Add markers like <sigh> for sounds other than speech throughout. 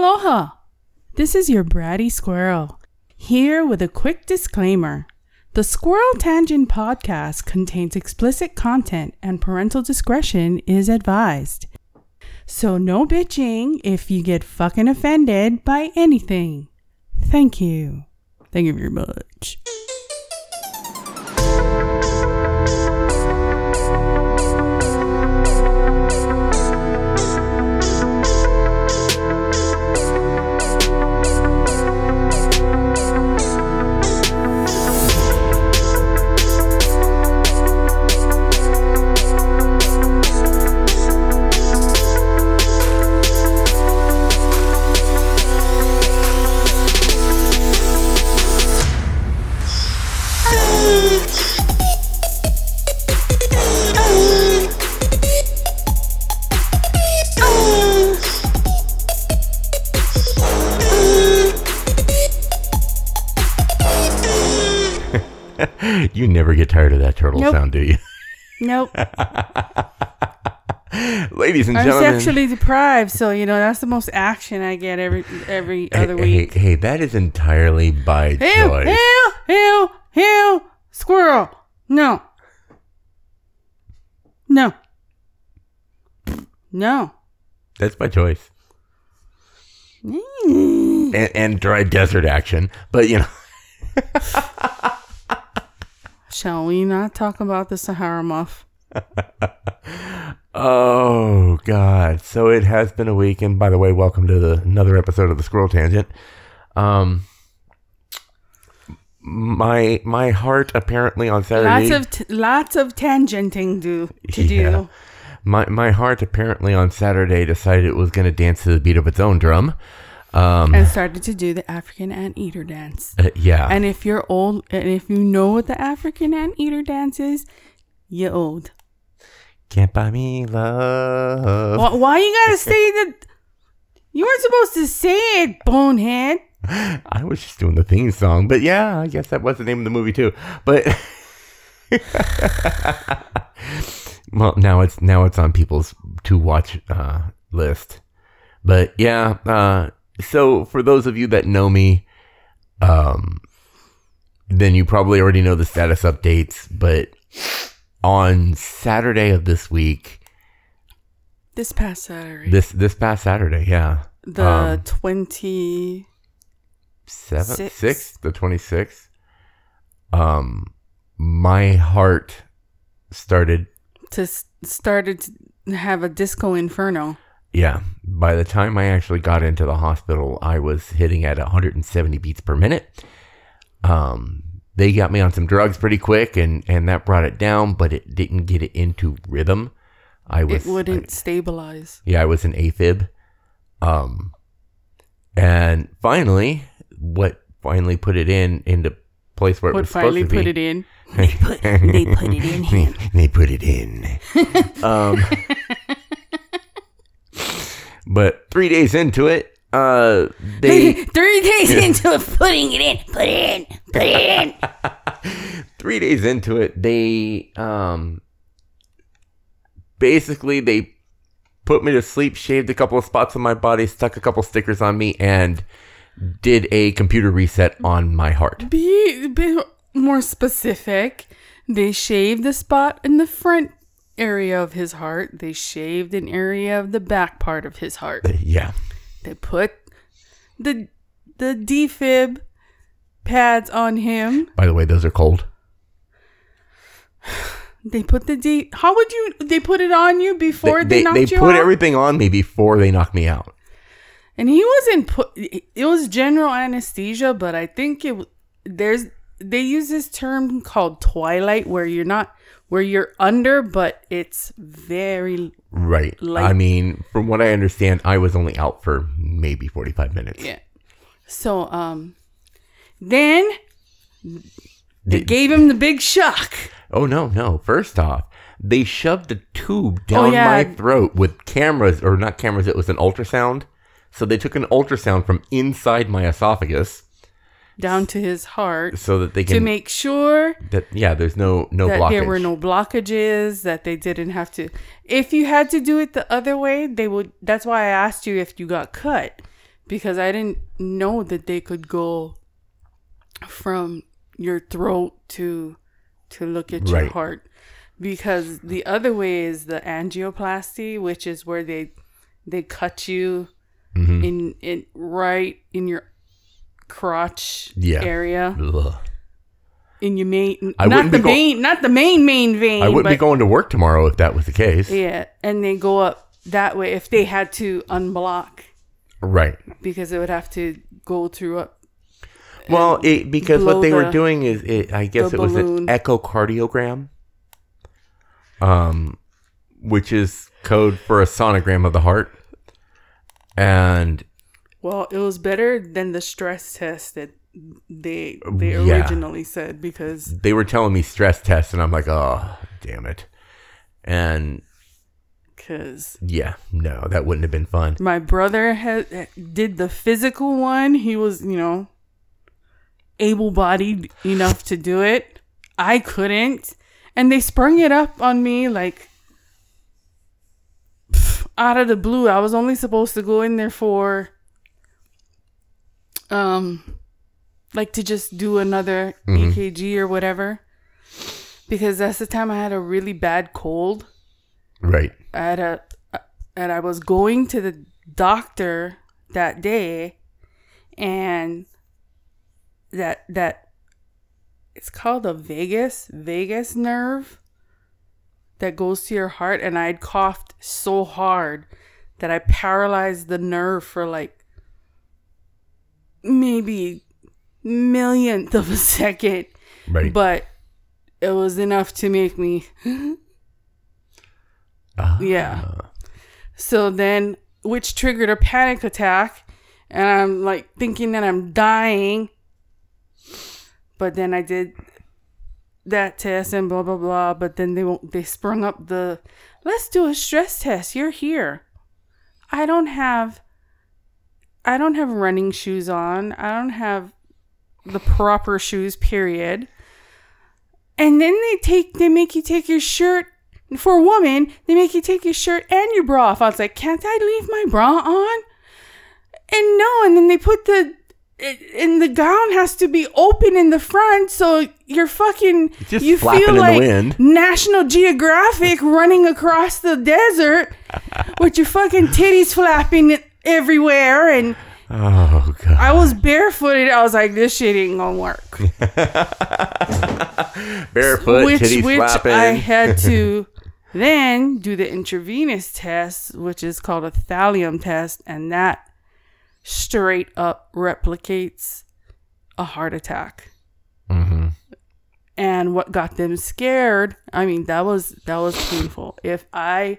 Aloha! This is your bratty squirrel, here with a quick disclaimer. The Squirrel Tangent podcast contains explicit content and parental discretion is advised. So, no bitching if you get fucking offended by anything. Thank you. Thank you very much. You never get tired of that turtle Nope. sound, do you? <laughs> Nope. Ladies and gentlemen. I'm gentlemen. sexually deprived, so you know that's the most action I get every every hey, other hey, week. hey, that is entirely by Ew, choice. ew, ew, ew, squirrel. No. No. No. That's by choice. Mm. And, and dry desert action. But, you know, <laughs> Shall we not talk about the Sahara muff? <laughs> oh, God. So it has been a week. And by the way, welcome to the, another episode of the Squirrel Tangent. Um, my my heart apparently on Saturday. Lots of t- lots of tangenting do to Yeah. do. my my heart apparently on Saturday decided it was going to dance to the beat of its own drum. Um, And started to do the African anteater dance. uh, yeah, And if you're old, and if you know what the African anteater dance is, you're old. can't buy me love. Why, why you gotta <laughs> say that? You weren't supposed to say it, bonehead. <laughs> I was just doing the theme song, but yeah, I guess that was the name of the movie too. But <laughs> well, now it's now it's on people's to watch uh, list. But yeah, uh, so for those of you that know me, um, then you probably already know the status updates. But on Saturday of this week, This past Saturday, this this past Saturday, yeah, the um, twenty. seventh, Six. sixth, the twenty sixth. Um, my heart started. to started to have a disco inferno. Yeah, by the time I actually got into the hospital, I was hitting at 170 beats per minute. Um, they got me on some drugs pretty quick, and and that brought it down, but it didn't get it into rhythm. I was It wouldn't stabilize. Yeah, I was an AFib. Um, and finally, what finally put it in into place where it What was finally supposed to put be. it in? they put- they put it in <laughs> him. they put it in. <laughs> um, but three days into it, uh, they <laughs> Three days into it, putting it in, put it in, put it in. <laughs> three days into it, they um, basically they put me to sleep, shaved a couple of spots on my body, stuck a couple stickers on me, and did a computer reset on my heart. Be, be more specific. They shaved the spot in the front area of his heart. They shaved an area of the back part of his heart. Yeah. They put the the defib pads on him. By the way, those are cold. They put the D. How would you? They put it on you before they, they, knocked they you put everything on me before they knocked me out. and he wasn't put. It was general anesthesia, but I think it. There's they use this term called twilight, where you're not where you're under, but it's very Right. Like- I mean, from what I understand, I was only out for maybe 45 minutes. yeah. So um, then they gave him the big shock. Oh, no, no. First off, they shoved a tube down Oh, yeah. my throat with cameras, or not cameras, it was an ultrasound. So they took an ultrasound from inside my esophagus down to his heart so that they can to make sure that yeah, there's no no that blockage. there were no blockages that they didn't have to if you had to do it the other way they would that's why i asked you if you got cut because I didn't know that they could go from your throat to to look at your heart because the other way is the angioplasty which is where they they cut you Mhm. in in right in your crotch Yeah. area Ugh. in your main I not the go- main not the main main vein I wouldn't but be going to work tomorrow if that was the case. yeah and they go up that way if they had to unblock Right. because it would have to go through a Well, it, because what they were doing is, it, I guess the it was an echocardiogram, um, which is code for a sonogram of the heart, and Well, it was better than the stress test that they they Yeah. originally said because they were telling me stress test, and I'm like, oh, damn it, and cause yeah, no, that wouldn't have been fun. my brother had did the physical one. He was, you know, able-bodied enough to do it. I couldn't, and they sprung it up on me like out of the blue. I was only supposed to go in there for um like to just do another Mhm. EKG or whatever. Because that's the time I had a really bad cold. Right. I had a and I was going to the doctor that day and that that it's called a vagus vagus nerve that goes to your heart and I'd coughed so hard that I paralyzed the nerve for like maybe millionth of a second Right. but it was enough to make me Ah. yeah. So then, which triggered a panic attack, and I'm like thinking that I'm dying. But then I did that test and blah blah blah. But then they won't. They sprung up the let's do a stress test. You're here. I don't have. I don't have running shoes on. I don't have the proper shoes. Period. And then they take. They make you take your shirt for a woman, they make you take your shirt and your bra off. I was like, can't I leave my bra on? And no, and then they put the and the gown has to be open in the front, so you're fucking Just you feel like wind. National Geographic running across the desert <laughs> with your fucking titties flapping everywhere and Oh god. I was barefooted. I was like, this shit ain't gonna work. <laughs> Barefoot, which titties which flapping. I had to <laughs> then do the intravenous test, which is called a thallium test, and that straight up replicates a heart attack. hmm And what got them scared? I mean, that was that was painful. If I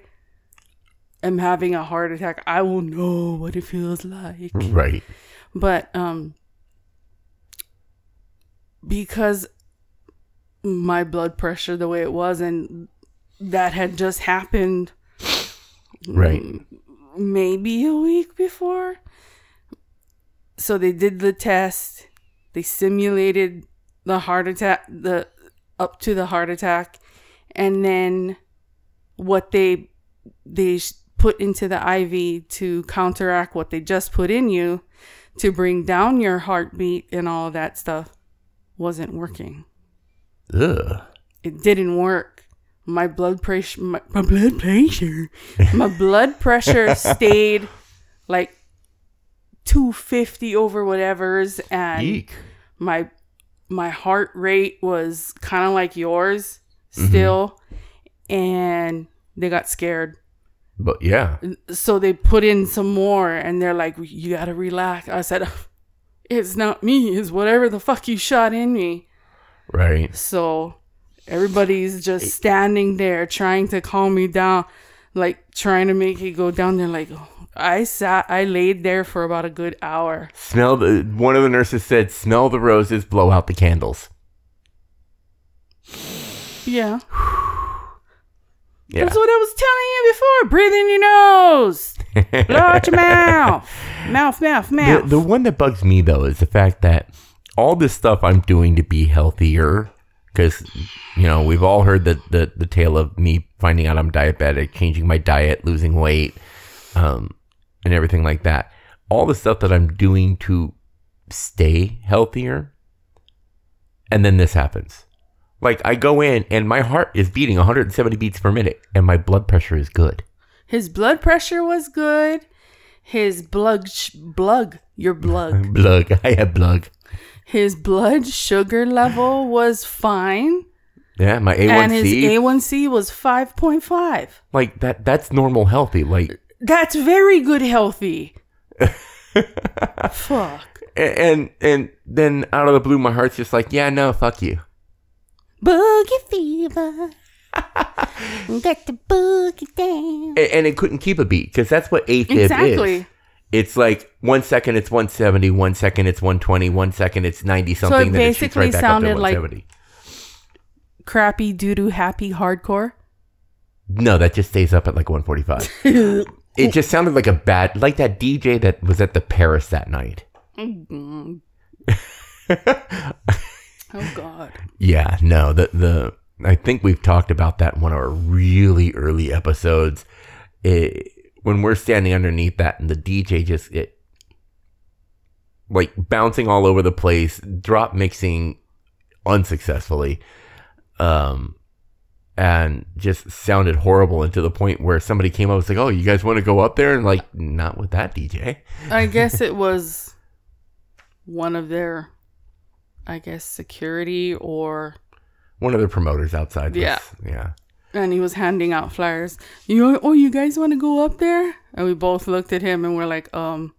am having a heart attack, I will know what it feels like. Right. But um because my blood pressure the way it was and that had just happened Right. maybe a week before so they did the test they simulated the heart attack the up to the heart attack and then what they they put into the IV to counteract what they just put in you to bring down your heartbeat and all that stuff wasn't working. Ugh. It didn't work. My blood pressure, my, my blood pressure, <laughs> my blood pressure stayed like 250 over whatever's, and Eek. my my heart rate was kind of like yours mm-hmm. still, and they got scared But yeah. so they put in some more and they're like you gotta relax i said <laughs> it's not me it's whatever the fuck you shot in me Right. so everybody's just standing there trying to calm me down like trying to make it go down there like i sat i laid there for about a good hour Smell the one of the nurses said, smell the roses, blow out the candles. yeah <sighs> <sighs> <sighs> Yeah. that's what i was telling you before breathe in your nose blow out your mouth mouth mouth The, mouth the one that bugs me though is the fact that all this stuff I'm doing to be healthier, because you know we've all heard the, the the tale of me finding out I'm diabetic, changing my diet, losing weight, um, and everything like that. all the stuff that I'm doing to stay healthier. And then this happens. Like I go in and my heart is beating 170 beats per minute and my blood pressure is good. His blood pressure was good. His blood, sh- blood, your blood, <laughs> Blood. I have blood. his blood sugar level was fine, Yeah, my A1C. and his A1C. A1C was five point five. like that that's normal healthy. Like That's very good, healthy. <laughs> Fuck. a- and and then out of the blue my heart's just like, yeah, no, fuck you. Boogie fever. <laughs> Got the boogie down. A- And, it couldn't keep a beat because that's what AFib Exactly. is. It's like one second it's 170, one second it's 120, one second it's 90 something. then it shoots basically right back up to sounded like- Crappy doo doo happy hardcore. No, that just stays up at like 145. <laughs> it just sounded like a bad, like that DJ that was at the Paris that night. Mm. <laughs> <laughs> oh God. Yeah, no, the the I think we've talked about that in one of our really early episodes. It, when we're standing underneath that and the DJ just it like bouncing all over the place, drop mixing unsuccessfully. Um and just sounded horrible and to the point where somebody came up and was like, "Oh, you guys want to go up there?" and like, "Not with that DJ." I guess <laughs> it was one of their, I guess, security or, One of the promoters outside. Was, Yeah. yeah. and he was handing out flyers. You, oh, you guys want to go up there? And we both looked at him and we're like, um,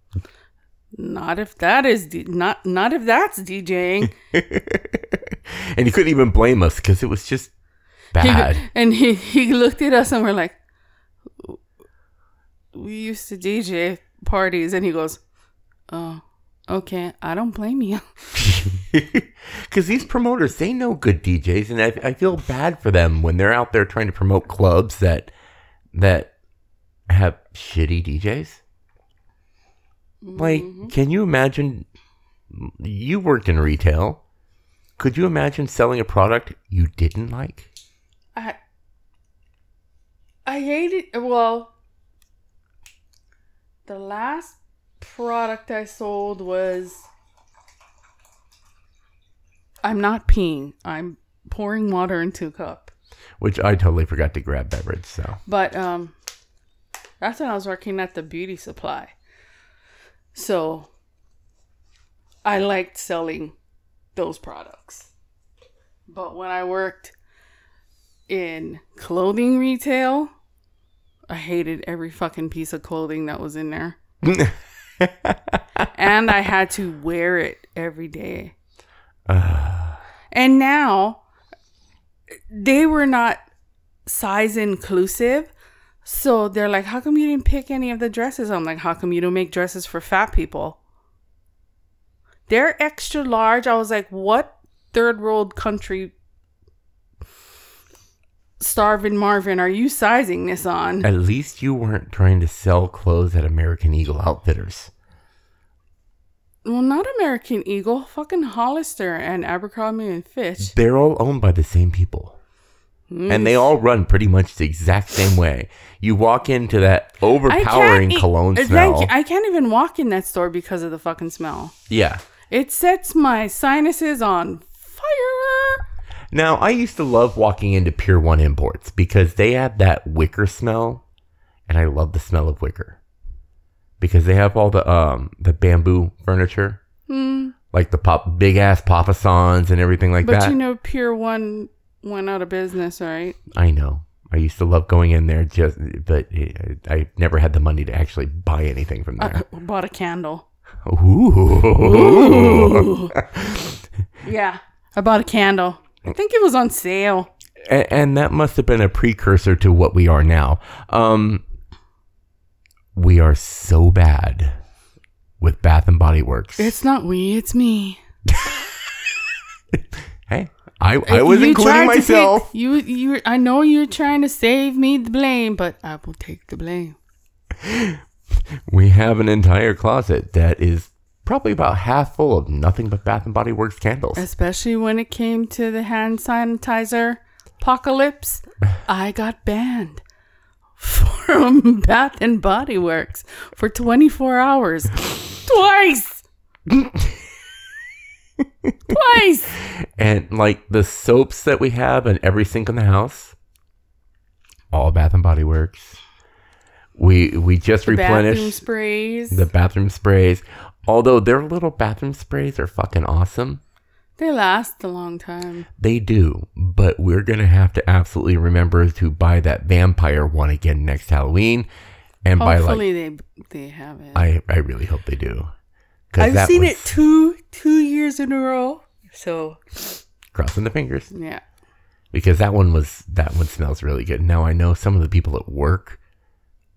not if that is D- not not if that's DJing. <laughs> and he couldn't even blame us because it was just He- bad. and he he looked at us and we're like, we used to DJ parties, and he goes, oh, okay, I don't blame you. <laughs> Because these promoters, they know good DJs, and I, I feel bad for them when they're out there trying to promote clubs that that have shitty DJs. Like, mm-hmm. can you imagine? You worked in retail. Could you imagine selling a product you didn't like? I I hate it. Well, the last product I sold was I'm not peeing. I'm pouring water into a cup. Which I totally forgot to grab beverage. So But um that's when I was working at the beauty supply. So I liked selling those products. But when I worked in clothing retail, I hated every fucking piece of clothing that was in there. <laughs> <laughs> and I had to wear it every day. and now they were not size inclusive. So they're like, how come you didn't pick any of the dresses? I'm like, how come you don't make dresses for fat people? They're extra large. I was like, what third world country starving Marvin are you sizing this on? at least you weren't trying to sell clothes at American Eagle Outfitters. Well, not American Eagle, fucking Hollister and Abercrombie and Fitch. They're all owned by the same people. And they all run pretty much the exact same way. You walk into that overpowering e- cologne I smell. I can't even walk in that store because of the fucking smell. yeah. It sets my sinuses on fire. Now, I used to love walking into Pier 1 Imports because they had that wicker smell. And I love the smell of wicker. Because they have all the um the bamboo furniture. Like the pop big ass papasans and everything like But that. But you know, Pier One went out of business, right? I know. I used to love going in there just but I, I never had the money to actually buy anything from there. I bought a candle. Ooh. <laughs> Yeah, I bought a candle. I think it was on sale. and, and that must have been a precursor to what we are now. Um, we are so bad with Bath and Body Works. It's not we, it's me. <laughs> hey, I, I was You including myself. take- you, you. I know you're trying to save me the blame, but I will take the blame. we have an entire closet that is probably about half full of nothing but Bath and Body Works candles. Especially when it came to the hand sanitizer apocalypse, <sighs> I got banned <laughs> from Bath and Body Works for 24 hours. <gasps> Twice. <laughs> Twice. And like the soaps that we have in every sink in the house, all Bath and Body Works. We we just The bathroom replenished sprays. the bathroom sprays. Although their little bathroom sprays are fucking awesome. they last a long time. They do, but we're gonna have to absolutely remember to buy that vampire one again next Halloween, and buy like Hopefully they they have it. I I really hope they do. I've seen was it two two years in a row. So Crossing the fingers yeah. because that one was that one smells really good. Now I know some of the people at work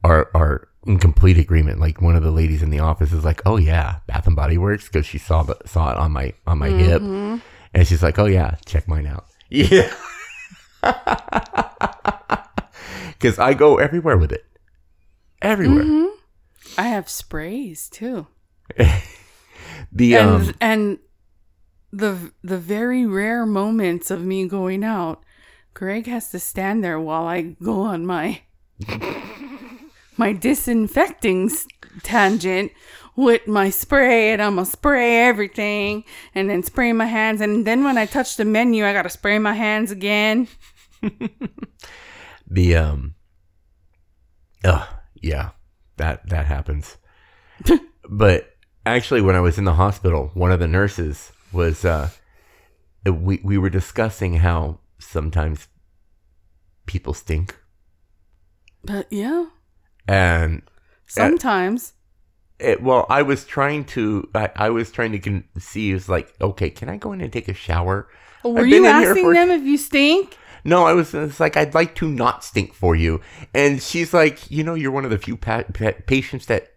are are in complete agreement. Like one of the ladies in the office is like, "Oh yeah, Bath and Body Works," because she saw the saw it on my on my hip, Mm-hmm. and she's like, "Oh yeah, check mine out." Yeah, <laughs> because I go everywhere with it, everywhere. Mm-hmm. I have sprays too. <laughs> The and um, and the the very rare moments of me going out, Greg has to stand there while I go on my <laughs> my disinfecting tangent with my spray, and I'm gonna spray everything, and then spray my hands, and then when I touch the menu, I gotta spray my hands again. <laughs> the um, uh, yeah, that that happens. <laughs> but actually, when I was in the hospital, one of the nurses was uh, we we were discussing how sometimes people stink, But yeah, and sometimes. it, well, I was trying to I, I was trying to con- see is like, okay, can I go in and take a shower? Were I've you been in here asking them if you stink? No, I was it's like I'd like to not stink for you, and she's like, you know, you're one of the few pa- pa- patients that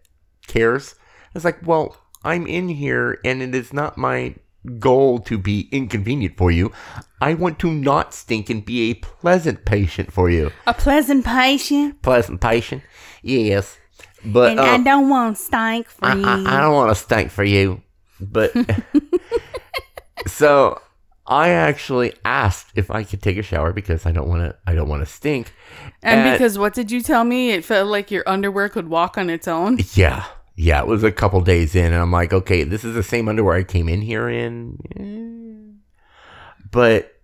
cares. I was like, well, I'm in here, and it is not my goal to be inconvenient for you. I want to not stink and be a pleasant patient for you. A pleasant patient, Pleasant patient, yes, but and I um, don't want to stank for I, you. I, I don't want to stink for you, but <laughs> so I actually asked if I could take a shower because I don't want to. I don't want to stink. And And- because what did you tell me? It felt like your underwear could walk on its own. Yeah, yeah, it was a couple days in, and I'm like, okay, this is the same underwear I came in here in, but.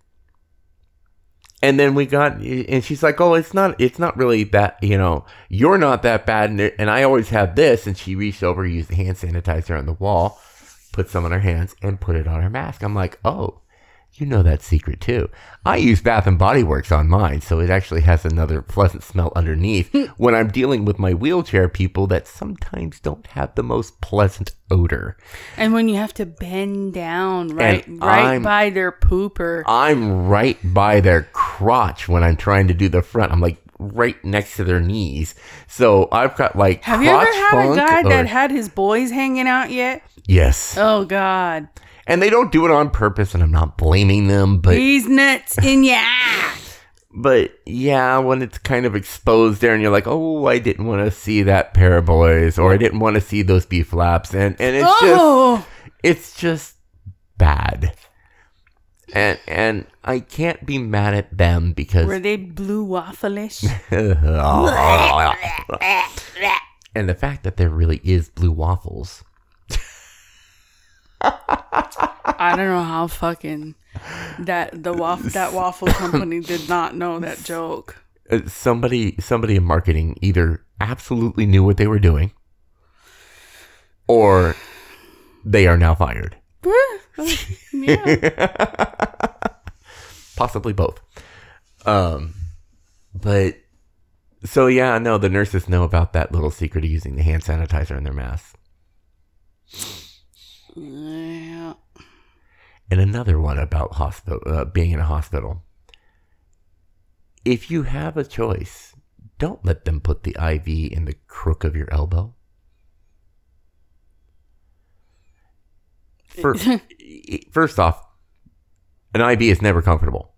And then we got, and she's like, "Oh, it's not, it's not really that, you know, you're not that bad." And, and I always have this. And she reached over, used the hand sanitizer on the wall, put some on her hands, and put it on her mask. I'm like, "Oh, you know that secret too." I use Bath and Body Works on mine, so it actually has another pleasant smell underneath hmm. when I'm dealing with my wheelchair people that sometimes don't have the most pleasant odor. And when you have to bend down right And right I'm- by their pooper. I'm right by their crotch when I'm trying to do the front. I'm like right next to their knees. So I've got like Have you ever had a guy or- that had his boys hanging out yet? Yes. Oh God. And they don't do it on purpose and I'm not blaming them, but These nuts in your eye. <laughs> but yeah, when it's kind of exposed there and you're like, "Oh, I didn't want to see that pair of boys or I didn't want to see those beef flaps." And and it's just Oh it's just bad. And and I can't be mad at them because were they blue waffleish? <laughs> <laughs> and the fact that there really is blue waffles. I don't know how fucking that the waff that waffle <laughs> company did not know that joke. Uh, Somebody somebody in marketing either absolutely knew what they were doing or they are now fired. <laughs> Possibly both. Um but so yeah, no, the nurses know about that little secret of using the hand sanitizer in their masks. Yeah. And another one about hospital uh, being in a hospital. If you have a choice, don't let them put the IV in the crook of your elbow. First, <laughs> first off, an IV is never comfortable.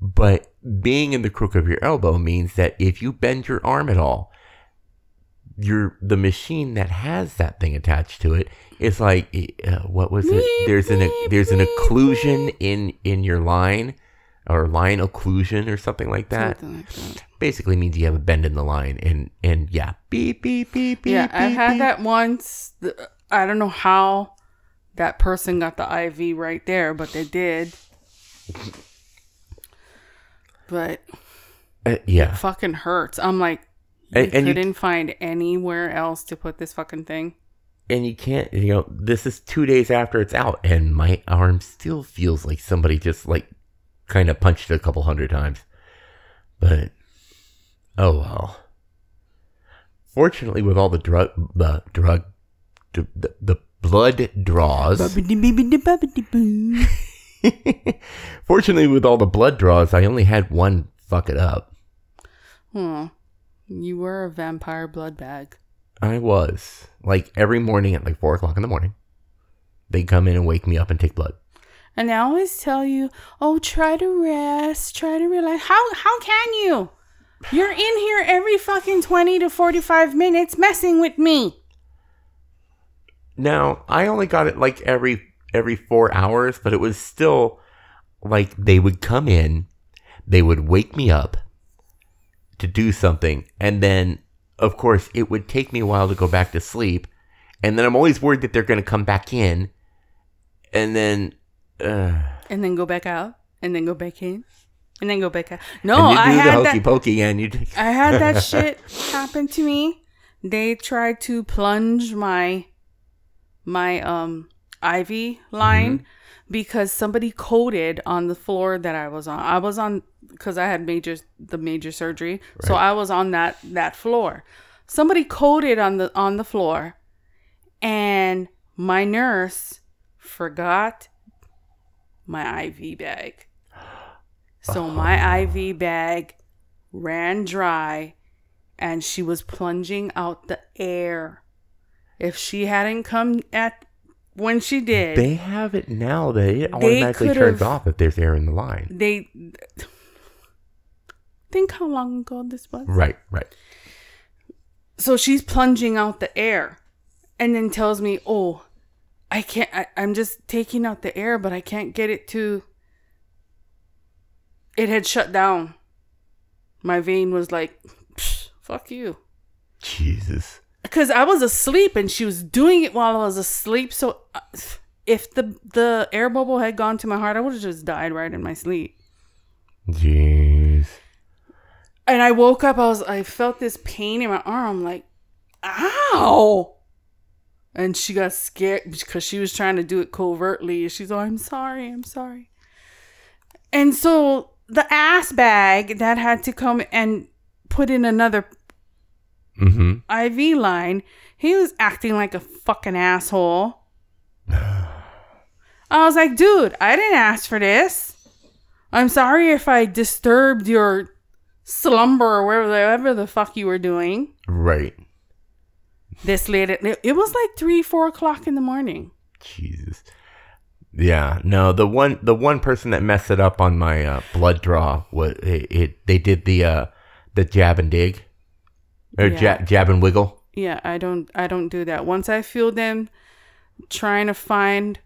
But being in the crook of your elbow means that if you bend your arm at all, your the machine that has that thing attached to it. it is like uh, what was it? There's an there's an occlusion in in your line or line occlusion or something like that. Something like that. Basically means you have a bend in the line, and and yeah, beep beep beep beep. Yeah, I beep, had beep. that once. I don't know how that person got the IV right there, but they did. But Uh, yeah, fucking hurts. I'm like, you And- and you- couldn't find anywhere else to put this fucking thing. and you can't. You know, this is two days after it's out, and my arm still feels like somebody just like kind of punched it a couple hundred times. But oh well. Fortunately, with all the drug, the drug, the, the blood draws. <laughs> Fortunately, with all the blood draws, I only had one fuck it up. Hmm. You were a vampire blood bag. I was like every morning at like four o'clock in the morning. They come in and wake me up and take blood. And I always tell you, oh, try to rest, try to relax. How how can you? You're in here every fucking twenty to forty five minutes messing with me. Now I only got it like every every four hours, but it was still like they would come in, they would wake me up to do something, and then of course it would take me a while to go back to sleep, and then I'm always worried that they're going to come back in, and then. Uh, And then go back out, and then go back in, and then go back out. No, and you do I the had hokey that. pokey, and you. I had that <laughs> shit happen to me. They tried to plunge my my um IV line because somebody coded on the floor that I was on. I was on because I had major the major surgery, so I was on that that floor. Somebody coded on the on the floor, and my nurse forgot my IV bag. So oh. my IV bag ran dry and she was plunging out the air. If she hadn't come at when she did, They have it now that it They automatically turns off if there's air in the line. they think how long ago this was. Right, right. So she's plunging out the air and then tells me, "Oh, I can't I, I'm just taking out the air, but I can't get it to It had shut down. My vein was like, "Psh, "Fuck you." Jesus. Because I was asleep and she was doing it while I was asleep. So uh, if the the air bubble had gone to my heart, I would have just died right in my sleep. Jeez. And I woke up. I was I felt this pain in my arm, like, ow. And she got scared because she was trying to do it covertly. She's, oh, I'm sorry, I'm sorry. And so the ass bag that had to come and put in another Mm-hmm. IV line, he was acting like a fucking asshole. <sighs> I was like, dude, I didn't ask for this. I'm sorry if I disturbed your slumber or whatever the fuck you were doing. Right. This late, at, it was like three, four o'clock in the morning. Jesus. Yeah. No, the one the one person that messed it up on my uh, blood draw was it, it. They did the uh the jab and dig, or Yeah. jab, jab and wiggle. Yeah, I don't, I don't do that. Once I feel them trying to find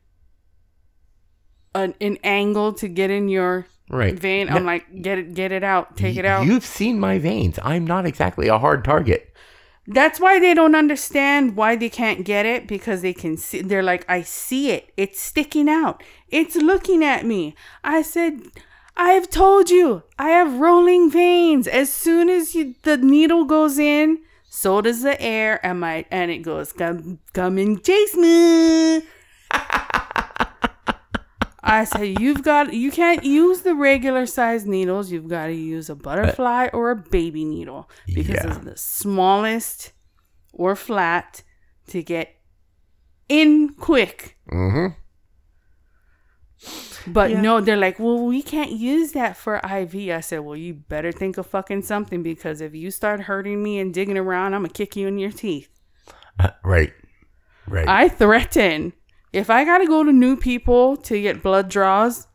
an, an angle to get in your Right. vein, I'm like, get it, get it out, take it out. You've seen my veins. I'm not exactly a hard target. That's why they don't understand why they can't get it because they can see. They're like, I see it. It's sticking out. It's looking at me. I said, I've told you, I have rolling veins. As soon as you, the needle goes in, so does the air, and my and it goes, come, come and chase me. <laughs> I said, you've got, you can't use the regular size needles. You've got to use a butterfly or a baby needle because Yeah. it's the smallest or flat to get in quick. Mm-hmm. But Yeah. no, they're like, well, we can't use that for IV. I said, well, you better think of fucking something because if you start hurting me and digging around, I'm gonna kick you in your teeth. Uh, right. Right. I threaten if I gotta go to new people to get blood draws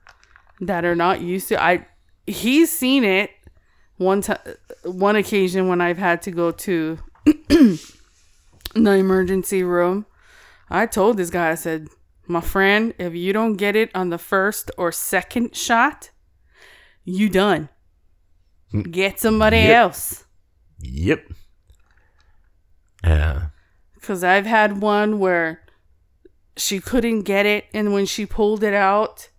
that are not used to. I he's seen it one time, one occasion when I've had to go to <clears throat> the emergency room. I told this guy, I said, my friend, if you don't get it on the first or second shot, you done. Get somebody Yep. else. Yep. Yeah. Because I've had one where she couldn't get it, and when she pulled it out,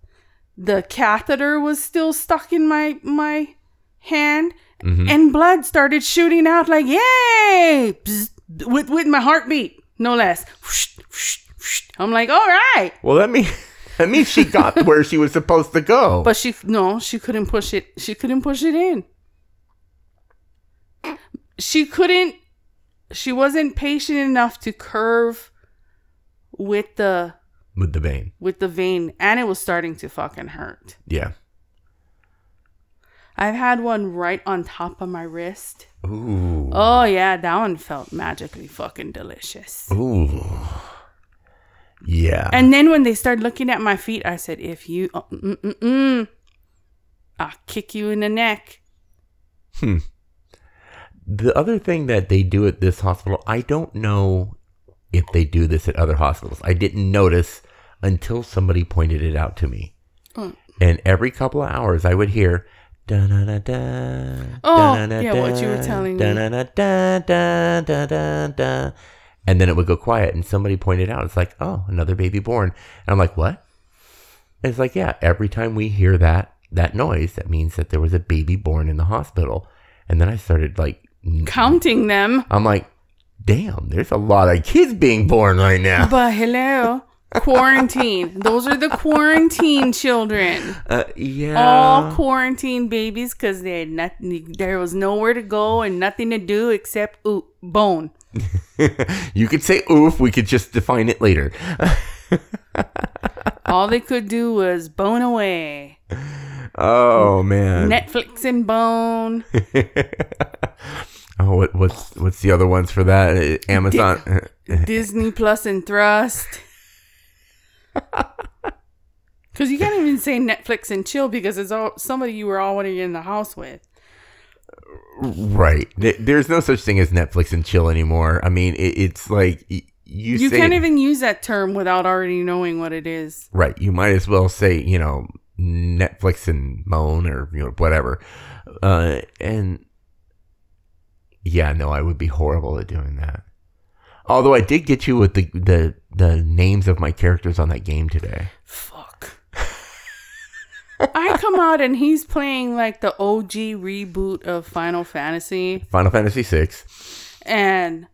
the catheter was still stuck in my my hand, Mhm. and blood started shooting out like yay, with with my heartbeat, no less. Whoosh, whoosh, whoosh. I'm like, all right, Well, that means <laughs> that means she got where she was supposed to go. Oh. but she no, she couldn't push it. She couldn't push it in. She couldn't. She wasn't patient enough to curve with the with the vein. with the vein and it was starting to fucking hurt. Yeah. I've had one right on top of my wrist. Ooh. Oh yeah, that one felt magically fucking delicious. Ooh. Yeah. And then when they started looking at my feet, I said, "If you, uh, mm, mm, mm, I'll kick you in the neck." the other thing that they do at this hospital, I don't know if they do this at other hospitals. I didn't notice until somebody pointed it out to me. Mm. And every couple of hours, I would hear. "Da-na-na-da, Oh, yeah, what you were telling me. da-na-na-da, da-da-da-da." And then it would go quiet, and somebody pointed out, it's like, oh, another baby born. And I'm like, what? And it's like, yeah, every time we hear that that noise, that means that there was a baby born in the hospital. And then I started like, Counting them, I'm like, damn, there's a lot of kids being born right now. but hello, quarantine. Those are the quarantine children. Uh, yeah. All quarantine babies because they had nothing. There was nowhere to go and nothing to do except ooh, bone. <laughs> you could say oof. We could just define it later. <laughs> All they could do was bone away. Oh man. Netflix and bone. <laughs> oh, what, what's what's the other ones for that? Amazon. Disney Plus and Thrust. Because you can't even say Netflix and chill because it's all somebody you were already in the house with. Right. There's no such thing as Netflix and chill anymore. I mean, it, it's like you, You can't even use that term without already knowing what it is. right. You might as well say you know Netflix and moan or you know whatever. Uh, and yeah, no, I would be horrible at doing that. Although I did get you with the the the names of my characters on that game today. I come out and he's playing like the OG reboot of Final Fantasy. Final Fantasy VI. and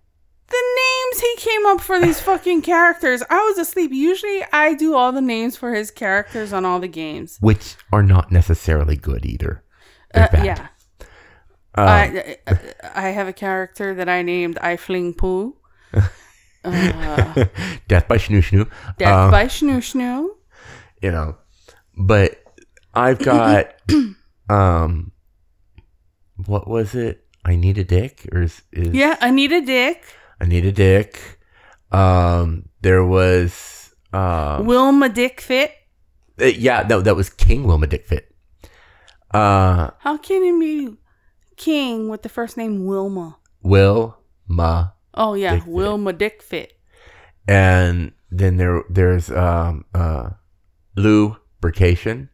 the names he came up for these fucking characters. I was asleep. Usually I do all the names for his characters on all the games. which are not necessarily good either. Uh, yeah. Um, I, I I have a character that I named I Fling Poo. <laughs> Uh, Death by Schnoo Schnoo. Death Um, by Schnoo Schnoo. you know, but I've got <clears throat> um, what was it? I need a dick, or is, is Yeah, a Dick. I need a dick. Um, there was uh, Wilma Dick Fit. uh, yeah, no, that was King Wilma Dick Fit. Uh, How can it be King with the first name Wilma? Wilma, Oh yeah, Dick Fit. Wilma Dick Fit. and then there there's um uh, lubrication.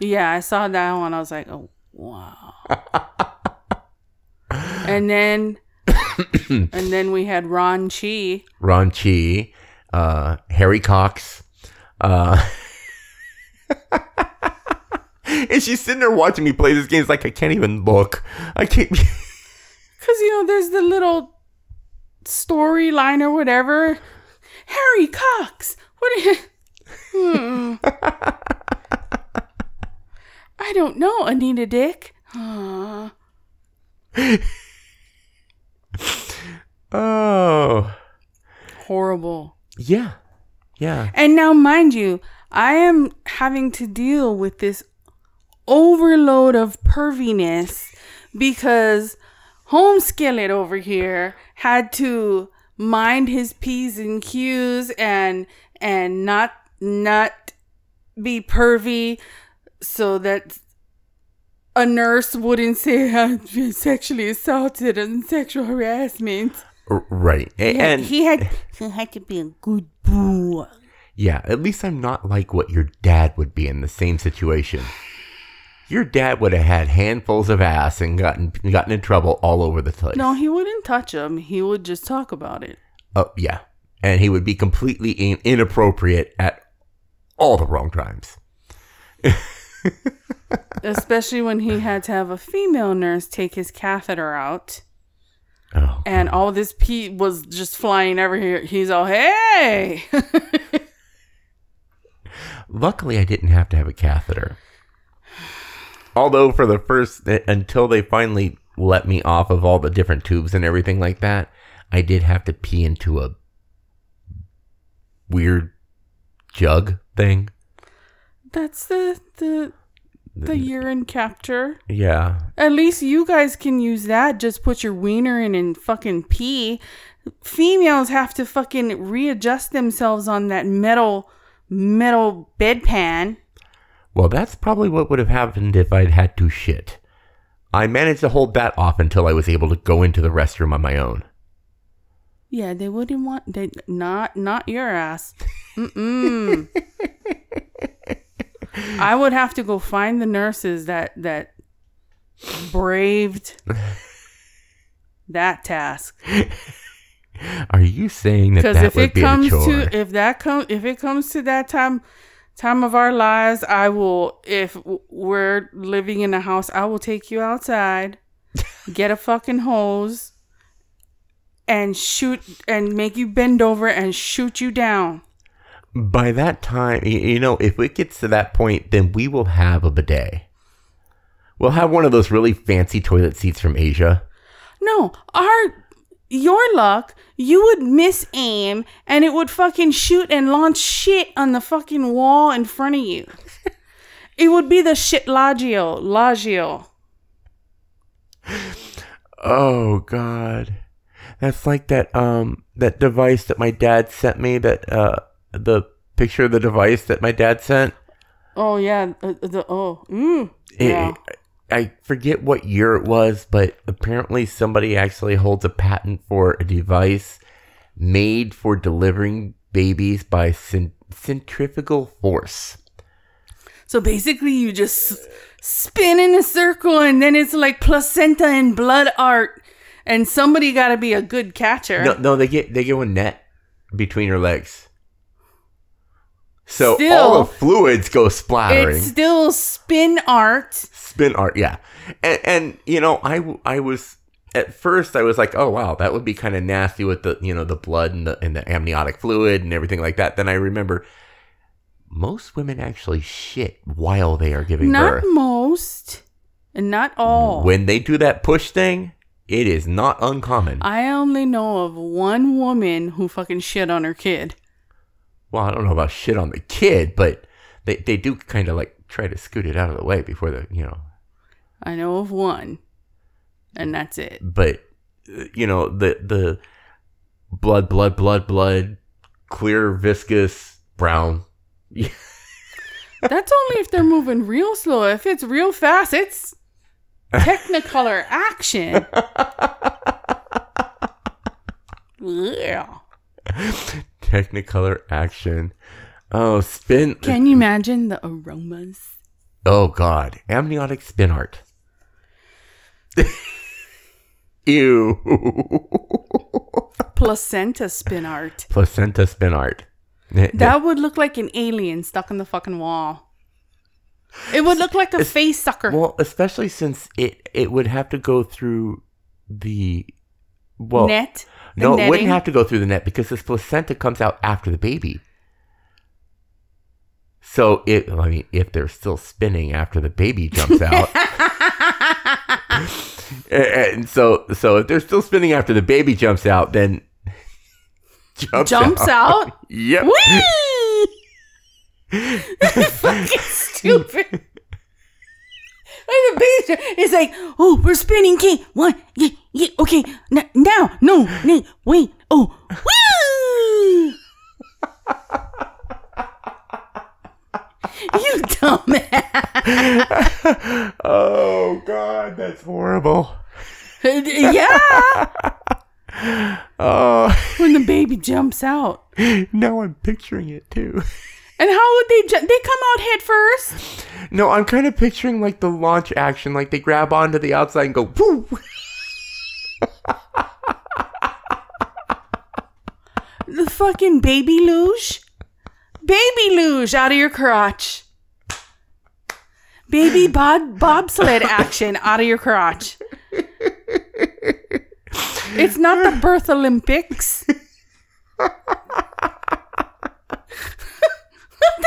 Yeah, I saw that one. I was like, oh wow. and then, <coughs> and then we had Ron Chi. Ron Chi, uh, Harry Cox. Uh, <laughs> and she's sitting there watching me play this game. It's like I can't even look. I can't. <laughs> Cause you know, there's the little storyline or whatever. Harry Cox. What? Are you, hmm. <laughs> I don't know, Anita Dick. <laughs> Oh, horrible. yeah, yeah. And now, mind you, I am having to deal with this overload of perviness because Home Skillet over here had to mind his P's and Q's and and not not be pervy so that a nurse wouldn't say <laughs> I've been sexually assaulted and sexual harassment. Right. A- He had- and he had <laughs> he had to be a good boy. yeah, at least I'm not like what your dad would be in the same situation. your dad would have had handfuls of ass and gotten gotten in trouble all over the place. No, he wouldn't touch him. He would just talk about it. Oh yeah, and he would be completely in- inappropriate at all the wrong times. <laughs> <laughs> Especially when he had to have a female nurse take his catheter out. Oh, And all this pee was just flying over here. He's all, hey! <laughs> luckily I didn't have to have a catheter. Although for the first eh, until they finally let me off of all the different tubes and everything like that, I did have to pee into a weird jug thing. That's the, the, the urine capture. Yeah, At least you guys can use that. Just put your wiener in and fucking pee. Females have to fucking readjust themselves on that metal metal bedpan. Well, that's probably what would have happened if I'd had to shit. I managed to hold that off until I was able to go into the restroom on my own. Yeah, they wouldn't want they not not your ass. Mm-mm. <laughs> I would have to go find the nurses that that braved that task. Are you saying that that if would it be comes a chore? to if that come if it comes to that time time of our lives, I will if we're living in a house, I will take you outside, get a fucking hose, and shoot and make you bend over and shoot you down. By that time, you know, if it gets to that point, then we will have a bidet. We'll have one of those really fancy toilet seats from Asia. No, our your luck, you would miss aim and it would fucking shoot and launch shit on the fucking wall in front of you. <laughs> it would be the shit lagio, lagio. Oh God, that's like that um that device that my dad sent me. That uh the picture of the device that my dad sent. Oh yeah, uh, the oh, mm, It- yeah. I forget what year it was, but apparently somebody actually holds a patent for a device made for delivering babies by cent- centrifugal force. So basically, you just spin in a circle, and then it's like placenta and blood art, and somebody got to be a good catcher. No, no, they get they get a net between your legs. So Still, all the fluids go splattering. it's still spin art. Spin art, yeah. And, and you know, I I was at first I was like, oh wow, that would be kind of nasty with the you know the blood and the and the amniotic fluid and everything like that. Then I remember most women actually shit while they are giving Not birth. most, and not all. When they do that push thing, it is not uncommon. I only know of one woman who fucking shit on her kid. Well, I don't know about shit on the kid, but they they do kind of like try to scoot it out of the way before the you know. I know of one, and that's it. But you know the the blood, blood, blood, blood, clear, viscous, brown. That's only if they're moving real slow. If it's real fast, it's Technicolor action. <laughs> yeah. Technicolor action. Oh, spin. Can you imagine the aromas? Oh God, amniotic spin art. <laughs> Ew. Placenta spin art. Placenta spin art. That would look like an alien stuck in the fucking wall. It would look like a face sucker. Well, especially since it it would have to go through the well Net. no, it wouldn't have to go through the net because this placenta comes out after the baby. So it I mean if they're still spinning after the baby jumps <laughs> out. and so so if they're still spinning after the baby jumps out, then <laughs> jumps, Jumps out. <laughs> Yep. Whee! fucking stupid. Like the baby, it's like, oh, we're spinning. Okay, one, yeah, yeah, okay, n- now, no, no, wait, oh, woo! <laughs> you dumbass. Oh God, that's horrible. <laughs> yeah, <laughs> Oh, when the baby jumps out. now I'm picturing it too. And how would they? Ju- they come out head first. No, I'm kind of picturing like the launch action, like they grab onto the outside and go woo. The fucking baby luge, baby luge out of your crotch. Baby bod bobsled action out of your crotch. It's not the birth Olympics. <coughs>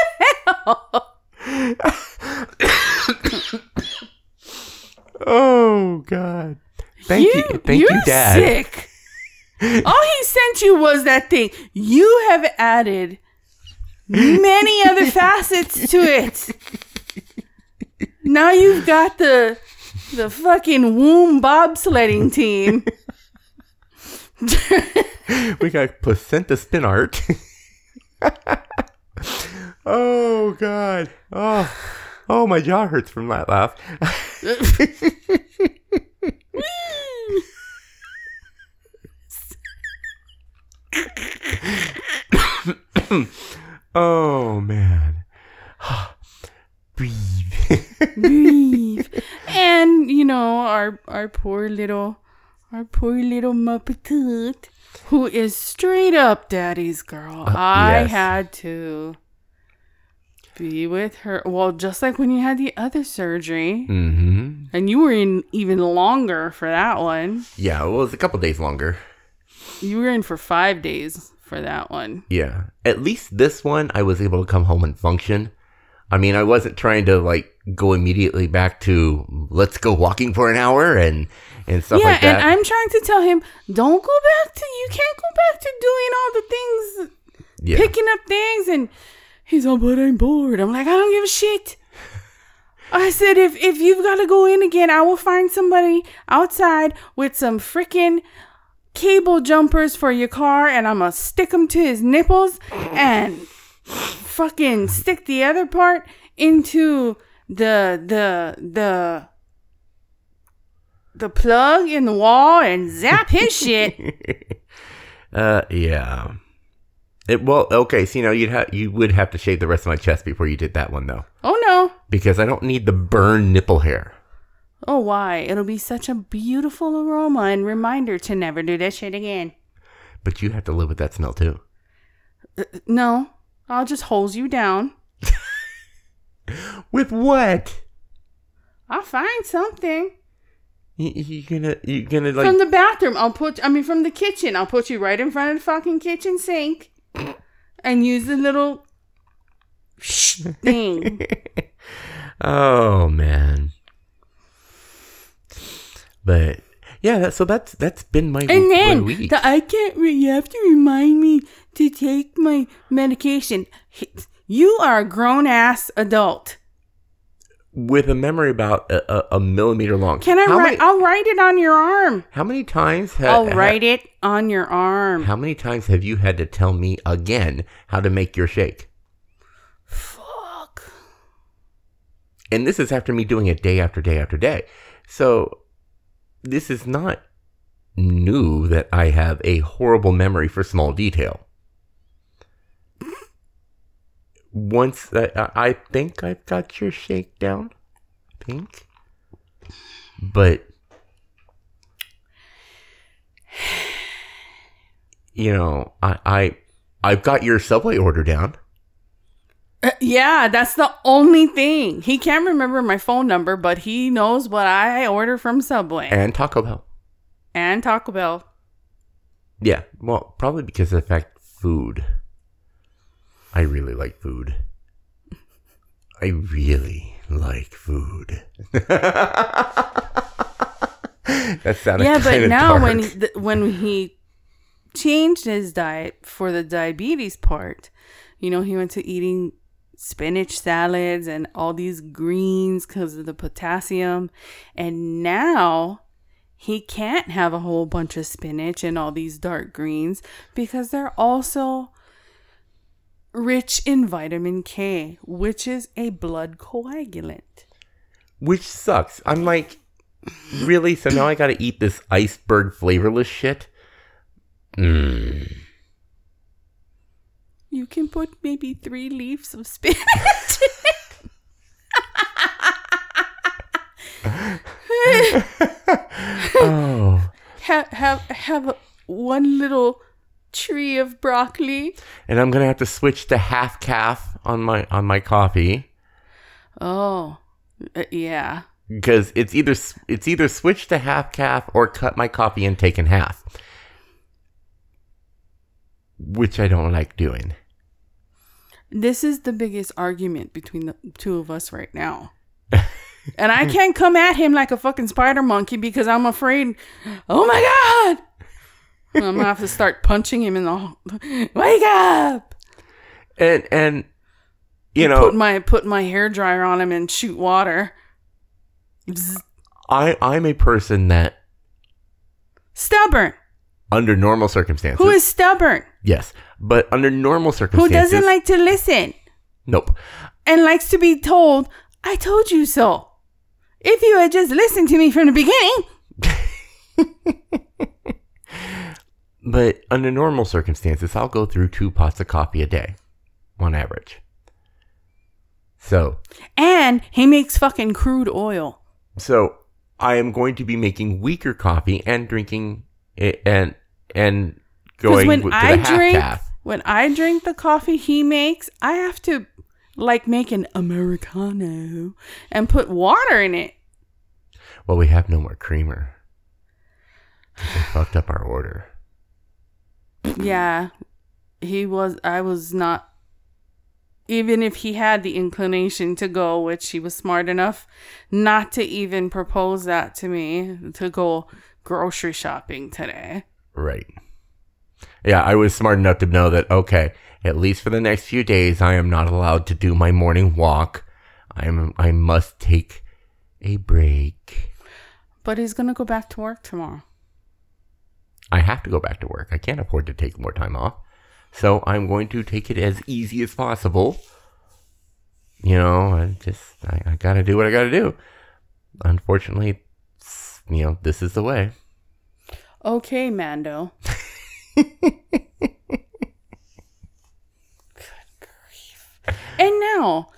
Oh God! Thank you, thank you, Dad. Sick. <laughs> All he sent you was that thing. You have added many other facets to it. Now you've got the the fucking womb bobsledding team. <laughs> we got placenta spin art. <laughs> oh God! Oh, oh, my jaw hurts from that laugh. oh man! Breathe. Breathe. And you know, our our poor little our poor little Muppet who is straight up daddy's girl. Uh, I yes. had to be with her. Well, just like when you had the other surgery. mm-hmm. And you were in even longer for that one. Yeah, well, it was a couple days longer. You were in for five days for that one. Yeah. At least this one, I was able to come home and function. I mean, I wasn't trying to like go immediately back to let's go walking for an hour and and stuff yeah, like that. and I'm trying to tell him, don't go back to you can't go back to doing all the things yeah. picking up things and he's all but I'm bored. I'm like, I don't give a shit. I said if if you've got to go in again, I will find somebody outside with some freaking cable jumpers for your car and I'm gonna stick them to his nipples and fucking stick the other part into the the the the plug in the wall and zap his shit. <laughs> uh, yeah. It well, okay. So you know, you'd have you would have to shave the rest of my chest before you did that one though, Oh no. because I don't need the burn nipple hair. Oh, why? It'll be such a beautiful aroma and reminder to never do that shit again. But you have to live with that smell too. Uh, no, I'll just hose you down. <laughs> With what? I'll find something You, you gonna you gonna like from the bathroom. I'll put, I mean, from the kitchen. I'll put you right in front of the fucking kitchen sink and use the little thing. <laughs> Oh man. But yeah, that, so that's that's been my, And my then week. the, I can't. Re- you have to remind me to take my medication. You are a grown ass adult. With a memory about a, a, a millimeter long. Can I how write? Many, I'll write it on your arm. how many times ha, I'll ha- write it on your arm. How many times have you had to tell me again how to make your shake? Fuck. And this is after me doing it day after day after day. So this is not new that I have a horrible memory for small detail. Once I, I think I've got your shake down, I think, but you know, I I I've got your subway order down. Uh, yeah, that's the only thing. He can't remember my phone number, but he knows what I order from Subway and Taco Bell. and Taco Bell. Yeah, well, probably because of the fact food. I really like food. I really like food. <laughs> that sounded yeah, but kinda now dark. when he, th- when he changed his diet for the diabetes part, you know, he went to eating spinach salads and all these greens because of the potassium, and now he can't have a whole bunch of spinach and all these dark greens because they're also rich in vitamin K, which is a blood coagulant. which sucks. I'm like, really? So now I got to eat this iceberg flavorless shit? Mm. You can put maybe three leaves of spinach. in it. <laughs> Oh. have have have one little tree of broccoli. And I'm gonna have to switch to half caf on my on my coffee Oh, uh, yeah. because it's either it's either switch to half caf or cut my coffee intake in half, which I don't like doing. This is the biggest argument between the two of us right now. <laughs> and I can't come at him like a fucking spider monkey because I'm afraid, oh my God! I'm gonna have to start punching him in the wake up. And and you put know my put my hair dryer on him and shoot water. Bzz. I I'm a person that Stubborn. under normal circumstances Who is stubborn? yes, but under normal circumstances, Who doesn't like to listen nope. and likes to be told, "I told you so." If you had just listened to me from the beginning, <laughs> But under normal circumstances, I'll go through two pots of coffee a day, on average. So, and he makes fucking crude oil. so I am going to be making weaker coffee and drinking it and and going when with, to I the half drink, calf. when I drink the coffee he makes, I have to like make an americano and put water in it. Well, we have no more creamer. They fucked up our order. Yeah, he was. I was not. Even if he had the inclination to go, which he was smart enough not to even propose that to me, to go grocery shopping today. Right. Yeah, I was smart enough to know that, okay, at least for the next few days, I am not allowed to do my morning walk. I am, I must take a break. But he's gonna go back to work tomorrow. I have to go back to work. I can't afford to take more time off. So I'm going to take it as easy as possible. You know, I just, I, I gotta do what I gotta do. Unfortunately, you know, this is the way. Okay, Mando. <laughs> And now,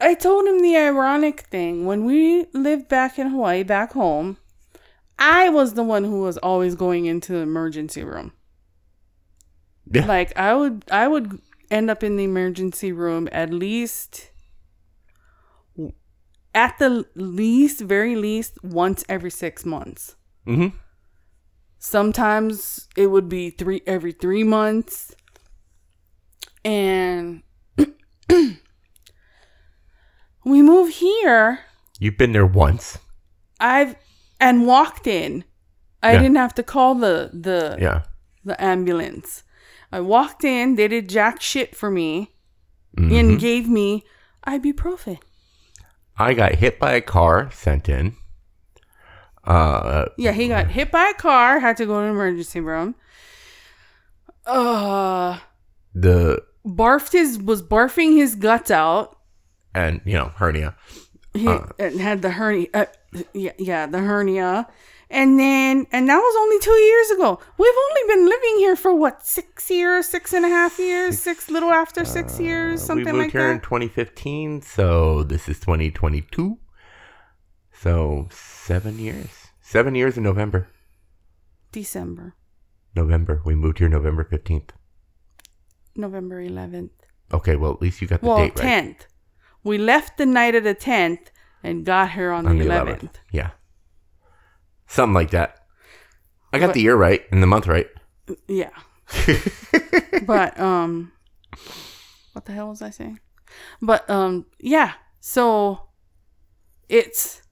I told him the ironic thing. When we lived back in Hawaii, back home, I was the one who was always going into the emergency room. Yeah. Like I would, I would end up in the emergency room at least, at the least, very least, once every six months. Mm-hmm. Sometimes it would be three every three months. And <clears throat> we move here. You've been there once. I've and walked in. I Yeah. didn't have to call the the Yeah. the ambulance. I walked in, they did jack shit for me Mhm. and gave me ibuprofen. I got hit by a car sent in. Uh, Yeah, he got hit by a car, had to go to emergency room. Uh the barfed his was barfing his guts out. and you know hernia. He Uh. had the hernia. Uh, yeah, yeah, the hernia. And then, and that was only two years ago. We've only been living here for what, six years, six and a half years, six little after six years, Uh, something we moved like here in 2015, so this is 2022. So seven years. Seven years in November. December, November. We moved here November 15th. November 11th. Okay, well at least you got the Well, date right. 10th. We left the night of the 10th and got here on, On the the 11th. 11th. Yeah. Something like that. I got But- the year right and the month right. Yeah. <laughs> but um what the hell was I saying? But um yeah, so it's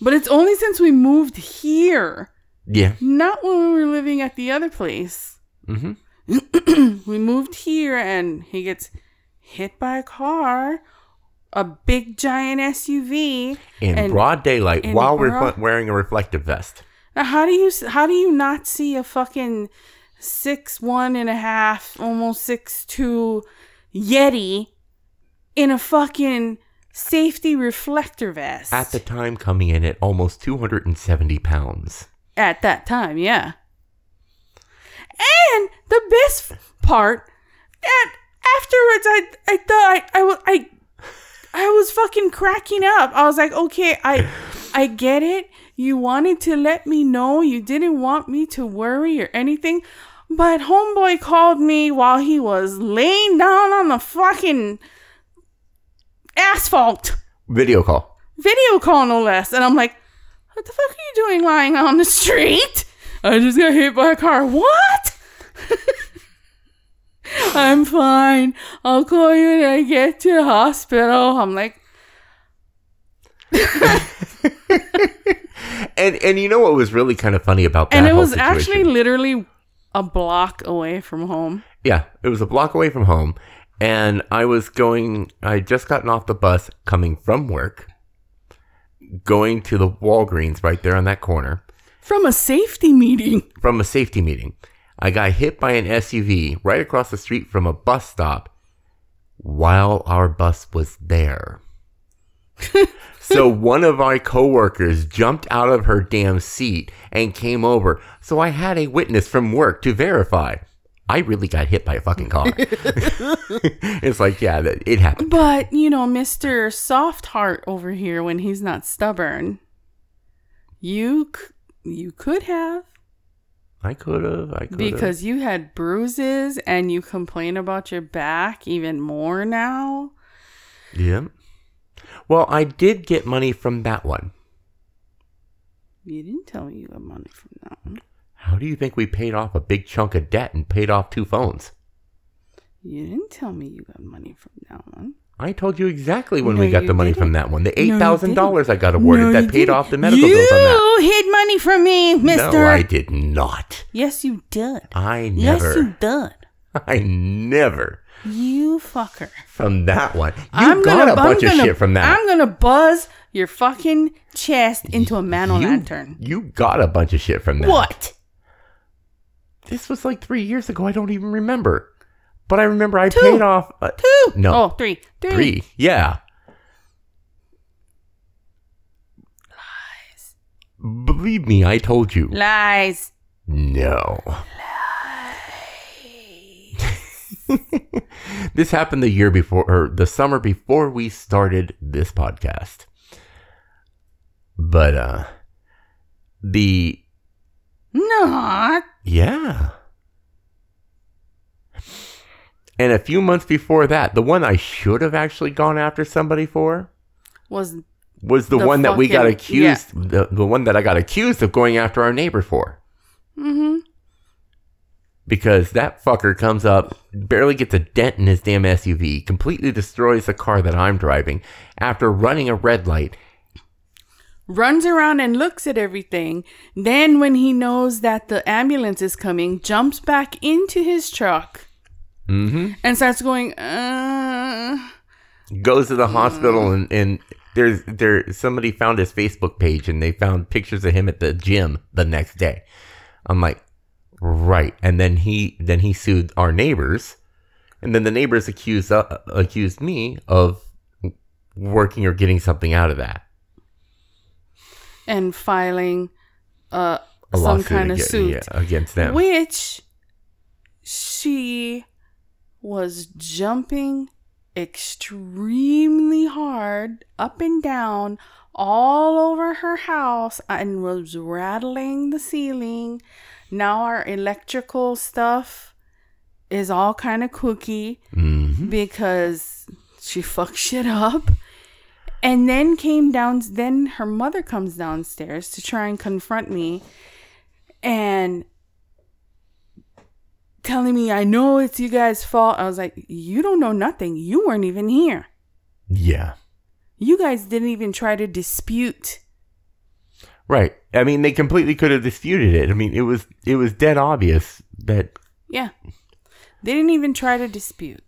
but it's only since we moved here, Yeah. not when we were living at the other place. Mm-hmm. <clears throat> we moved here and he gets hit by a car, a big giant SUV. In And- broad daylight in while we're broad- wearing a reflective vest. Now, how do you how do you not see a fucking six one and a half, almost six two Yeti in a fucking safety reflector vest At the time coming in at almost 270 pounds. At that time, yeah. And the best part that afterwards I I thought I I, wa- I I was fucking cracking up. I was like, okay, I I get it. You wanted to let me know you didn't want me to worry or anything. But homeboy called me while he was laying down on the fucking asphalt. Video call. Video call no less. And I'm like, what the fuck are you doing lying on the street? I just got hit by a car. What? <laughs> I'm fine. I'll call you when I get to the hospital. I'm like, And and you know what was really kind of funny about that? and it was situation? actually literally a block away from home. Yeah, it was a block away from home. And I was going, I had just gotten off the bus coming from work, going to the Walgreens right there on that corner From a safety meeting. from a safety meeting. I got hit by an SUV right across the street from a bus stop while our bus was there. <laughs> so one of my coworkers jumped out of her damn seat and came over. So I had a witness from work to verify. I really got hit by a fucking car. <laughs> <laughs> it's like, yeah, it happened. But, you know, Mr. Soft Heart over here, when he's not stubborn, you, c- you could have. I could have. I could have. Because you had bruises and you complain about your back even more now. Yeah. Well, I did get money from that one. You didn't tell me you got money from that one. How do you think we paid off a big chunk of debt and paid off two phones? You didn't tell me you got money from that one. I told you exactly when No, we got the money from didn't. that one. The No, eight thousand dollars I got awarded you that paid didn't. off the medical you bills on that. You hid money from me, mister. No, I did not. Yes, you did. I never. Yes, you did. <laughs> I never. You fucker. From that one, you I'm got gonna, a bunch I'm of shit from that. I'm gonna buzz your fucking chest into a man you, lantern. You got a bunch of shit from that. What? This was like three years ago. I don't even remember. But I remember I Two. paid off. Uh, Two? No. Oh, three. Three. Three. Yeah. Lies. Believe me, I told you. Lies. No. Lies. <laughs> this happened the year before, or the summer before we started this podcast. But, uh, the, Not. yeah. And a few months before that, the one I should have actually gone after somebody for Was was the, The one that we got accused, the, the one that I got accused of going after our neighbor for. mm-hmm. because that fucker comes up, barely gets a dent in his damn SUV, completely destroys the car that I'm driving after running a red light. runs around and looks at everything. Then, when he knows that the ambulance is coming, jumps back into his truck hmm and starts going, uh, Goes to the hospital and, and there's there somebody found his Facebook page and they found pictures of him at the gym the next day. I'm like, right. And then he then he sued our neighbors, and then the neighbors accused uh, accused me of working or getting something out of that. and filing uh, A some kind of against, suit. yeah, against them. Which she was jumping extremely hard up and down all over her house and was rattling the ceiling. Now our electrical stuff is all kind of cookie hmm because she <laughs> fucked shit up. And then came down, then her mother comes downstairs to try and confront me and telling me, I know it's you guys' fault. I was like, You don't know nothing. You weren't even here. Yeah. You guys didn't even try to dispute. Right. I mean, they completely could have disputed it. I mean, it was it was dead obvious that Yeah. They didn't even try to dispute.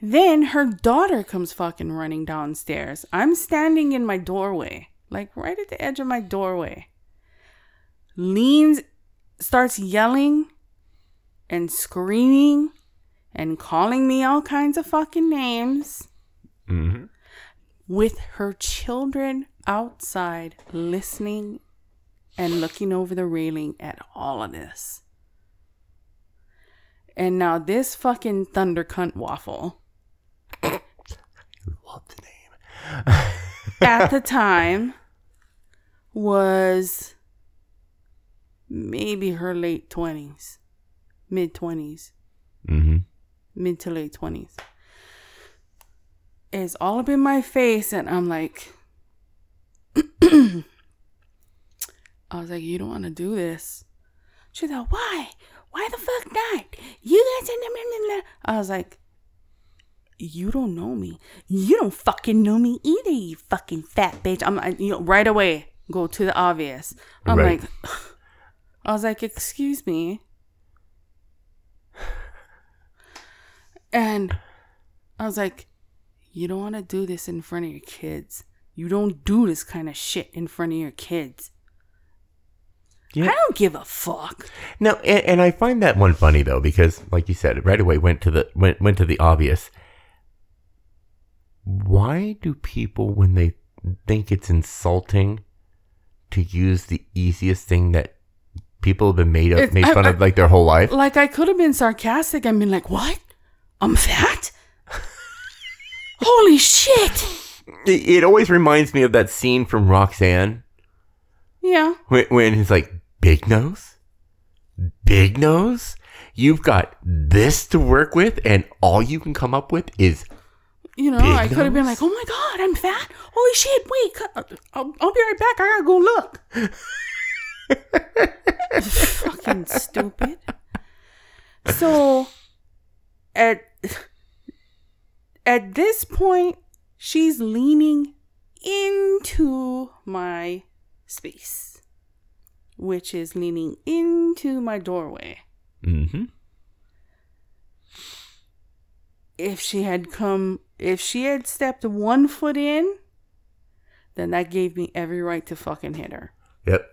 Then her daughter comes fucking running downstairs. I'm standing in my doorway, like right at the edge of my doorway. Leans, starts yelling and screaming and calling me all kinds of fucking names Mhm. with her children outside listening and looking over the railing at all of this. And now this fucking thunder cunt waffle <laughs> Love the name. <laughs> at the time was maybe her late 20s, mid 20s, Mm-hmm. mid to late 20s. It's all up in my face, and I'm like, <clears throat> I was like, you don't want to do this. She's like, why? Why the fuck not? You guys are. I was like, you don't know me. You don't fucking know me either, you fucking fat bitch. I'm I- you know, right away go to the obvious. I'm Right. like <sighs> I was like, excuse me. And I was like, you don't want to do this in front of your kids. You don't do this kind of shit in front of your kids. Yeah. I don't give a fuck. No, and, and I find that one funny though because, like you said, right away went to the went went to the obvious. Why do people, when they think it's insulting, to use the easiest thing that people have been made of, made I- fun I- of like their whole life? Like I could have been sarcastic and been like, "What? I'm fat? Holy shit!" It, it always reminds me of that scene from Roxanne Yeah. when, when he's like, "Big nose, big nose." You've got this to work with, and all you can come up with is You know, Big I could have been nose? like, "Oh my god, I'm fat! Holy shit! Wait, cu- uh, uh, I'll, I'll be right back. I gotta go look." <laughs> Fucking stupid. So, at at this point, she's leaning into my space, which is leaning into my doorway. mm-hmm. if she had come if she had stepped one foot in then that gave me every right to fucking hit her Yep.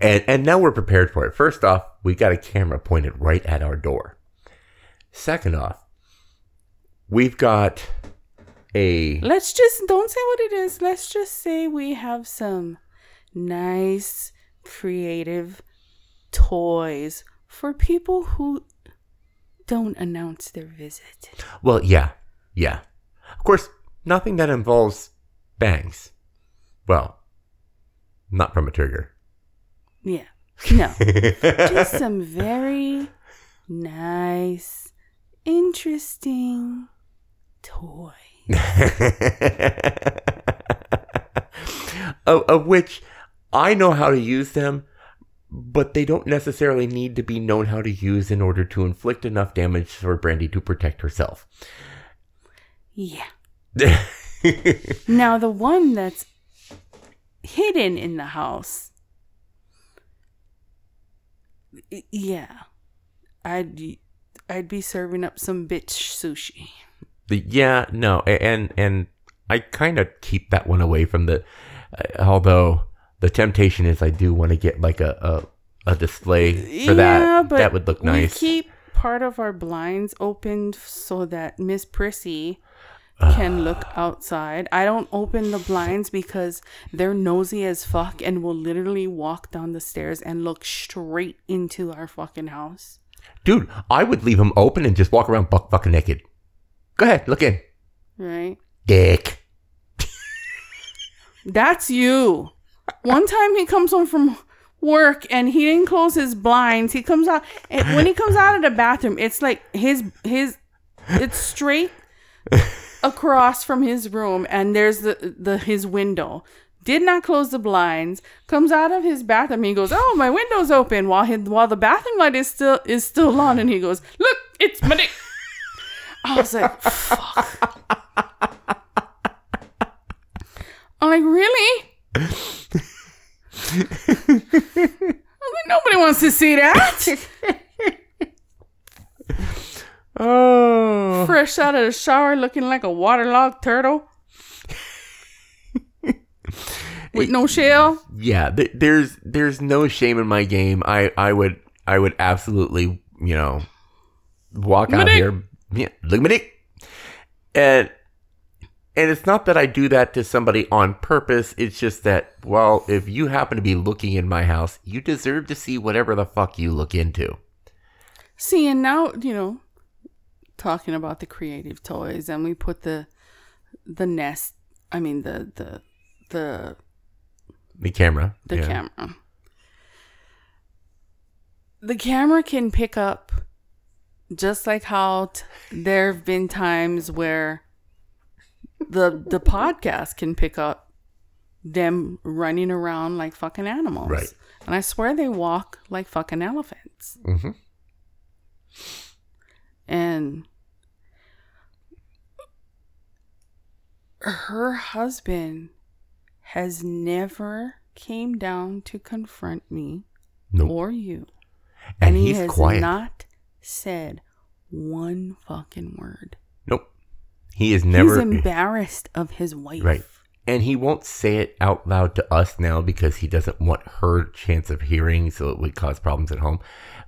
And and now we're prepared for it. First off, we got a camera pointed right at our door. Second off, we've got a let's just don't say what it is let's just say we have some nice creative toys for people who don't announce their visit well, yeah, yeah. Of course, nothing that involves bangs. Well, not from a trigger. yeah no <laughs> just some very nice interesting toy. <laughs> of, of which I know how to use them, but they don't necessarily need to be known how to use in order to inflict enough damage for Brandy to protect herself. Yeah. <laughs> Now the one that's hidden in the house. Yeah. I'd I'd be serving up some bitch sushi. The- yeah, no, and and I kind of keep that one away from the. Uh, although the temptation is, I do want to get like a a, a display for that. But that would look nice. We keep part of our blinds opened so that Miss Prissy can look outside. I don't open the blinds because they're nosy as fuck and will literally walk down the stairs and look straight into our fucking house. Dude, I would leave them open and just walk around buck fucking naked. Go ahead, look in. Right? Dick. That's you. One time he comes home from work and he didn't close his blinds. He comes out and when he comes out of the bathroom, it's like his his it's straight across from his room and there's the the his window. Did not close the blinds. Comes out of his bathroom. He goes, "Oh, my window's open." While his, while the bathroom light is still is still on, and he goes, "Look, it's my dick." <laughs> I was like, "Fuck." I'm like, really? I was like, nobody wants to see that. <laughs> Oh. Fresh out of the shower, looking like a waterlogged turtle with no shell. Yeah, th- there's there's no shame in my game. I I would I would absolutely you know walk My out here. Yeah, look at. And and it's not that I do that to somebody on purpose. It's just that well, if you happen to be looking in my house, you deserve to see whatever the fuck you look into. See, and now, you know, talking about the creative toys and we put the the nest I mean the the the The camera. the yeah. camera. The camera can pick up just like how t- there have been times where the the podcast can pick up them running around like fucking animals. Right. And I swear they walk like fucking elephants. Mhm. And her husband has never came down to confront me Nope. or you. and, he he's has quiet. not said one fucking word. nope. He is never He's embarrassed of his wife. Right. And he won't say it out loud to us now because he doesn't want her chance of hearing, so it would cause problems at home.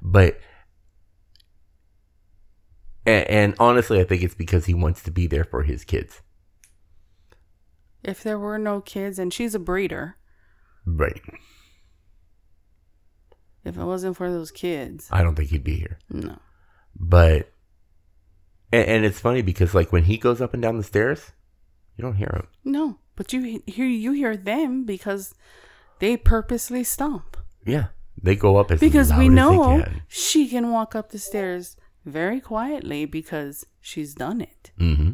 But, and, and honestly, I think it's because he wants to be there for his kids. If there were no kids, and she's a breeder, Right. if it wasn't for those kids, I don't think he'd be here. no. But, and, and it's funny because, like, when he goes up and down the stairs, you don't hear him. No. But you hear you hear them because they purposely stomp. Yeah. They go up as Because we know can. she can walk up the stairs very quietly because she's done it. Mm-hmm.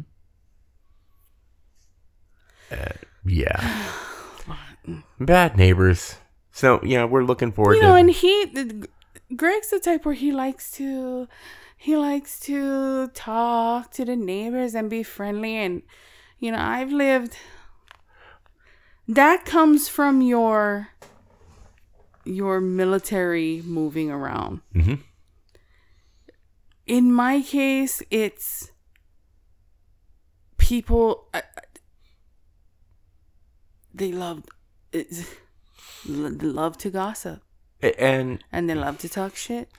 Uh, yeah. Bad neighbors. So yeah, we're looking forward you to. know, and he, Greg's the type where he likes to, he likes to talk to the neighbors and be friendly. And you know, I've lived. That comes from your, your military moving around. hmm In my case, it's people. I- they love, love to gossip. And and they love to talk shit.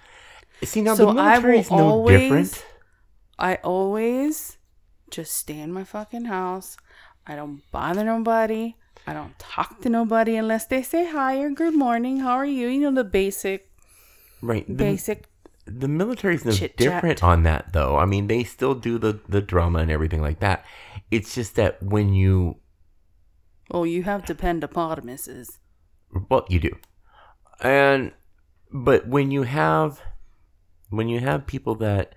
see now So the military is no always- different. I always just stay in my fucking house. I don't bother nobody. I don't talk to nobody unless they say hi or good morning. How are you? You know the basic, Right. The, basic. the military is no different on that though. I mean, they still do the the drama and everything like that. It's just that when you Oh, you have dependopotamuses. well, you do, and but when you have when you have people that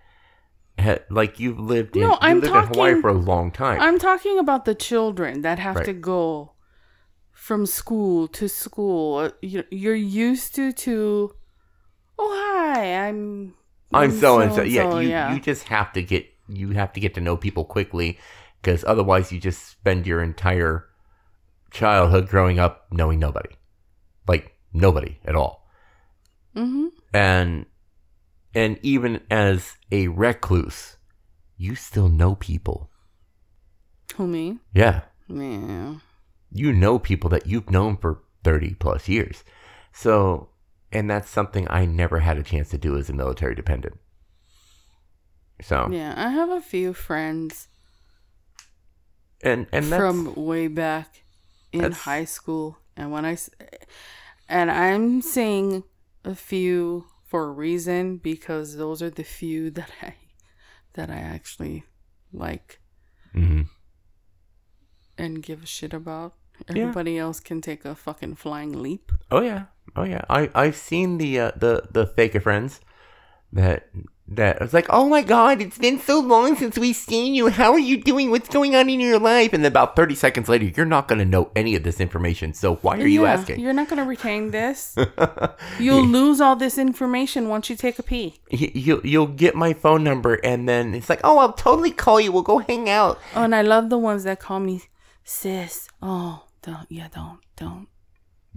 ha, like you've lived in No, you I'm lived in Hawaii talking- for a long time. I'm talking about the children that have Right. to go from school to school. Uh, you- You're used to to. Oh hi, I'm. I'm so and so. Yeah, you you just have to get you have to get to know people quickly because otherwise you just spend your entire childhood growing up knowing nobody, like nobody at all. Mm-hmm. And and even as a recluse, you still know people. Who me? Yeah, Yeah. you know people that you've known for 30 plus years. So, and that's something I never had a chance to do as a military dependent. So, Yeah, I have a few friends and and that's, from way back in that's- high school, and when I, and I'm saying a few for a reason because those are the few <laughs> that I that I actually like Mhm. and give a shit about. Yeah. Everybody else can take a fucking flying leap. Oh yeah, oh yeah. I I've seen the uh, the the fake friends that that I was like, oh my god, it's been so long since we've seen you. How are you doing? What's going on in your life? And then about thirty seconds later, you're not gonna know any of this information. So why are you asking? You're not gonna retain this. <laughs> You'll lose all this information once you take a pee. You, you you'll get my phone number, and then it's like, oh, I'll totally call you. We'll go hang out. Oh, and I love the ones that call me sis. Oh, don't yeah, don't don't.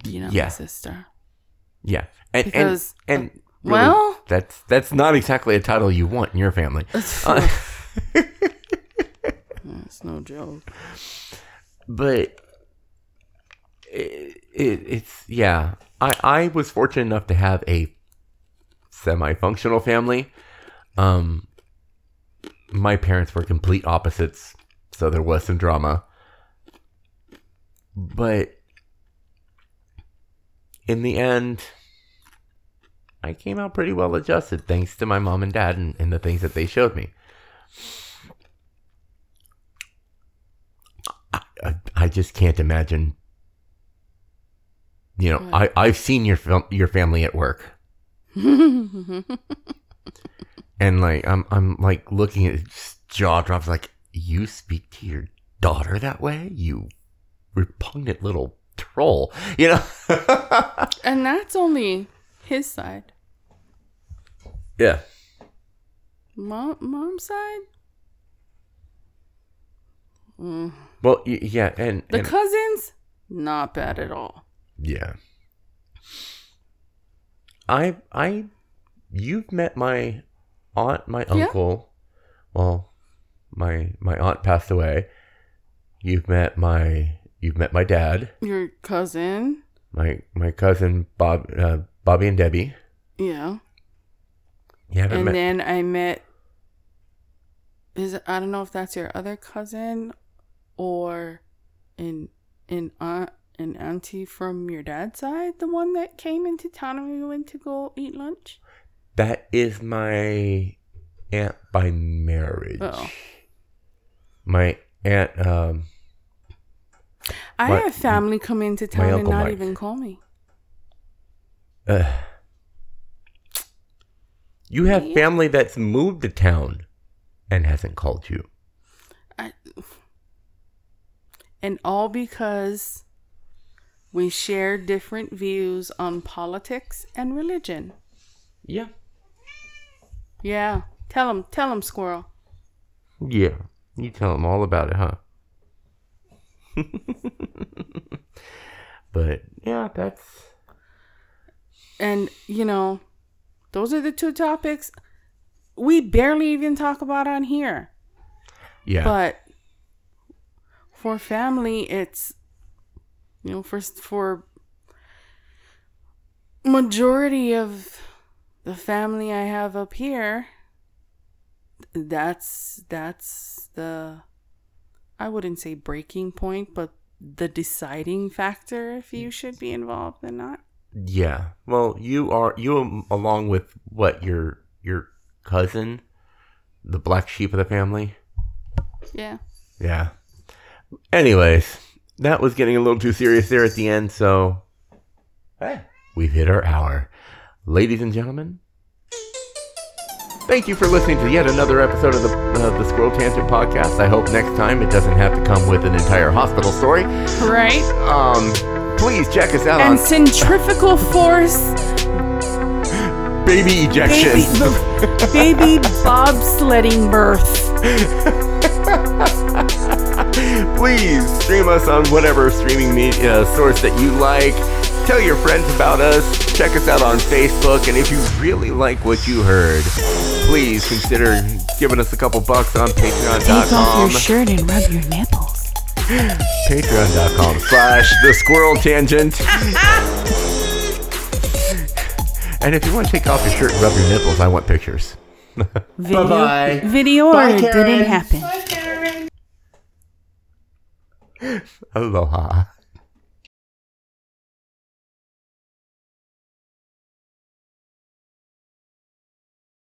You know, Yeah. my sister. Yeah, and Because, and, and uh, really, well- that's that's not exactly a title you want in your family. <laughs> Uh, It's no joke. but it, it, it's yeah i i was fortunate enough to have a semi-functional family um my parents were complete opposites so there was some drama but in the end I came out pretty well adjusted thanks to my mom and dad and, and the things that they showed me. I, I, I just can't imagine. You know, I, mm. I've seen your fam- your family at work. <laughs> and like I'm I'm like looking at jaw drops like you speak to your daughter that way you repugnant little troll you know <laughs> and that's only his side. Yeah. Mom mom's side? Mm. well y- yeah and the and- cousins? Not bad at all. Yeah. I i you've met my aunt my Yeah. uncle. Well my my aunt passed away. You've met my you've met my dad. Your cousin? My my cousin bob uh, bobby and debbie. Yeah. You haven't and met then i met is i don't know if that's your other cousin or an an aunt an auntie from your dad's side the one that came into town and we went to go eat lunch? That is my aunt by marriage. oh. My aunt, um, i My- have family come into town and not Mike. even call me uh, you have Yeah. family that's moved to town and hasn't called you. I, and all because we share different views on politics and religion. Yeah. Yeah, tell him, tell him, squirrel. Yeah. You tell them all about it, huh? <laughs> but yeah, that's And you know, those are the two topics we barely even talk about on here. yeah. But for family, it's you know, for for majority of the family I have up here, that's that's the I wouldn't say breaking point, but the deciding factor if you should be involved or not. Yeah. Well, you are you um, along with what your your cousin, the black sheep of the family. Yeah. Yeah. Anyways, that was getting a little too serious there at the end, so hey, we've hit our hour. Ladies and gentlemen, thank you for listening to yet another episode of the uh, the Squirrel Tangent podcast. I hope next time it doesn't have to come with an entire hospital story. Right? Um, please check us out And on centrifugal force baby ejection. baby, baby bobsledding birth. <laughs> Please stream us on whatever streaming media uh, source that you like. Tell your friends about us. Check us out on Facebook. And if you really like what you heard, please consider giving us a couple bucks on patreon.com. Take off your shirt and rub your nipples. Patreon.com slash the squirrel tangent. and if you want to take off your shirt and rub your nipples, I want pictures. <laughs> Video, Bye-bye. Video Bye, or Karen. didn't happen. Aloha.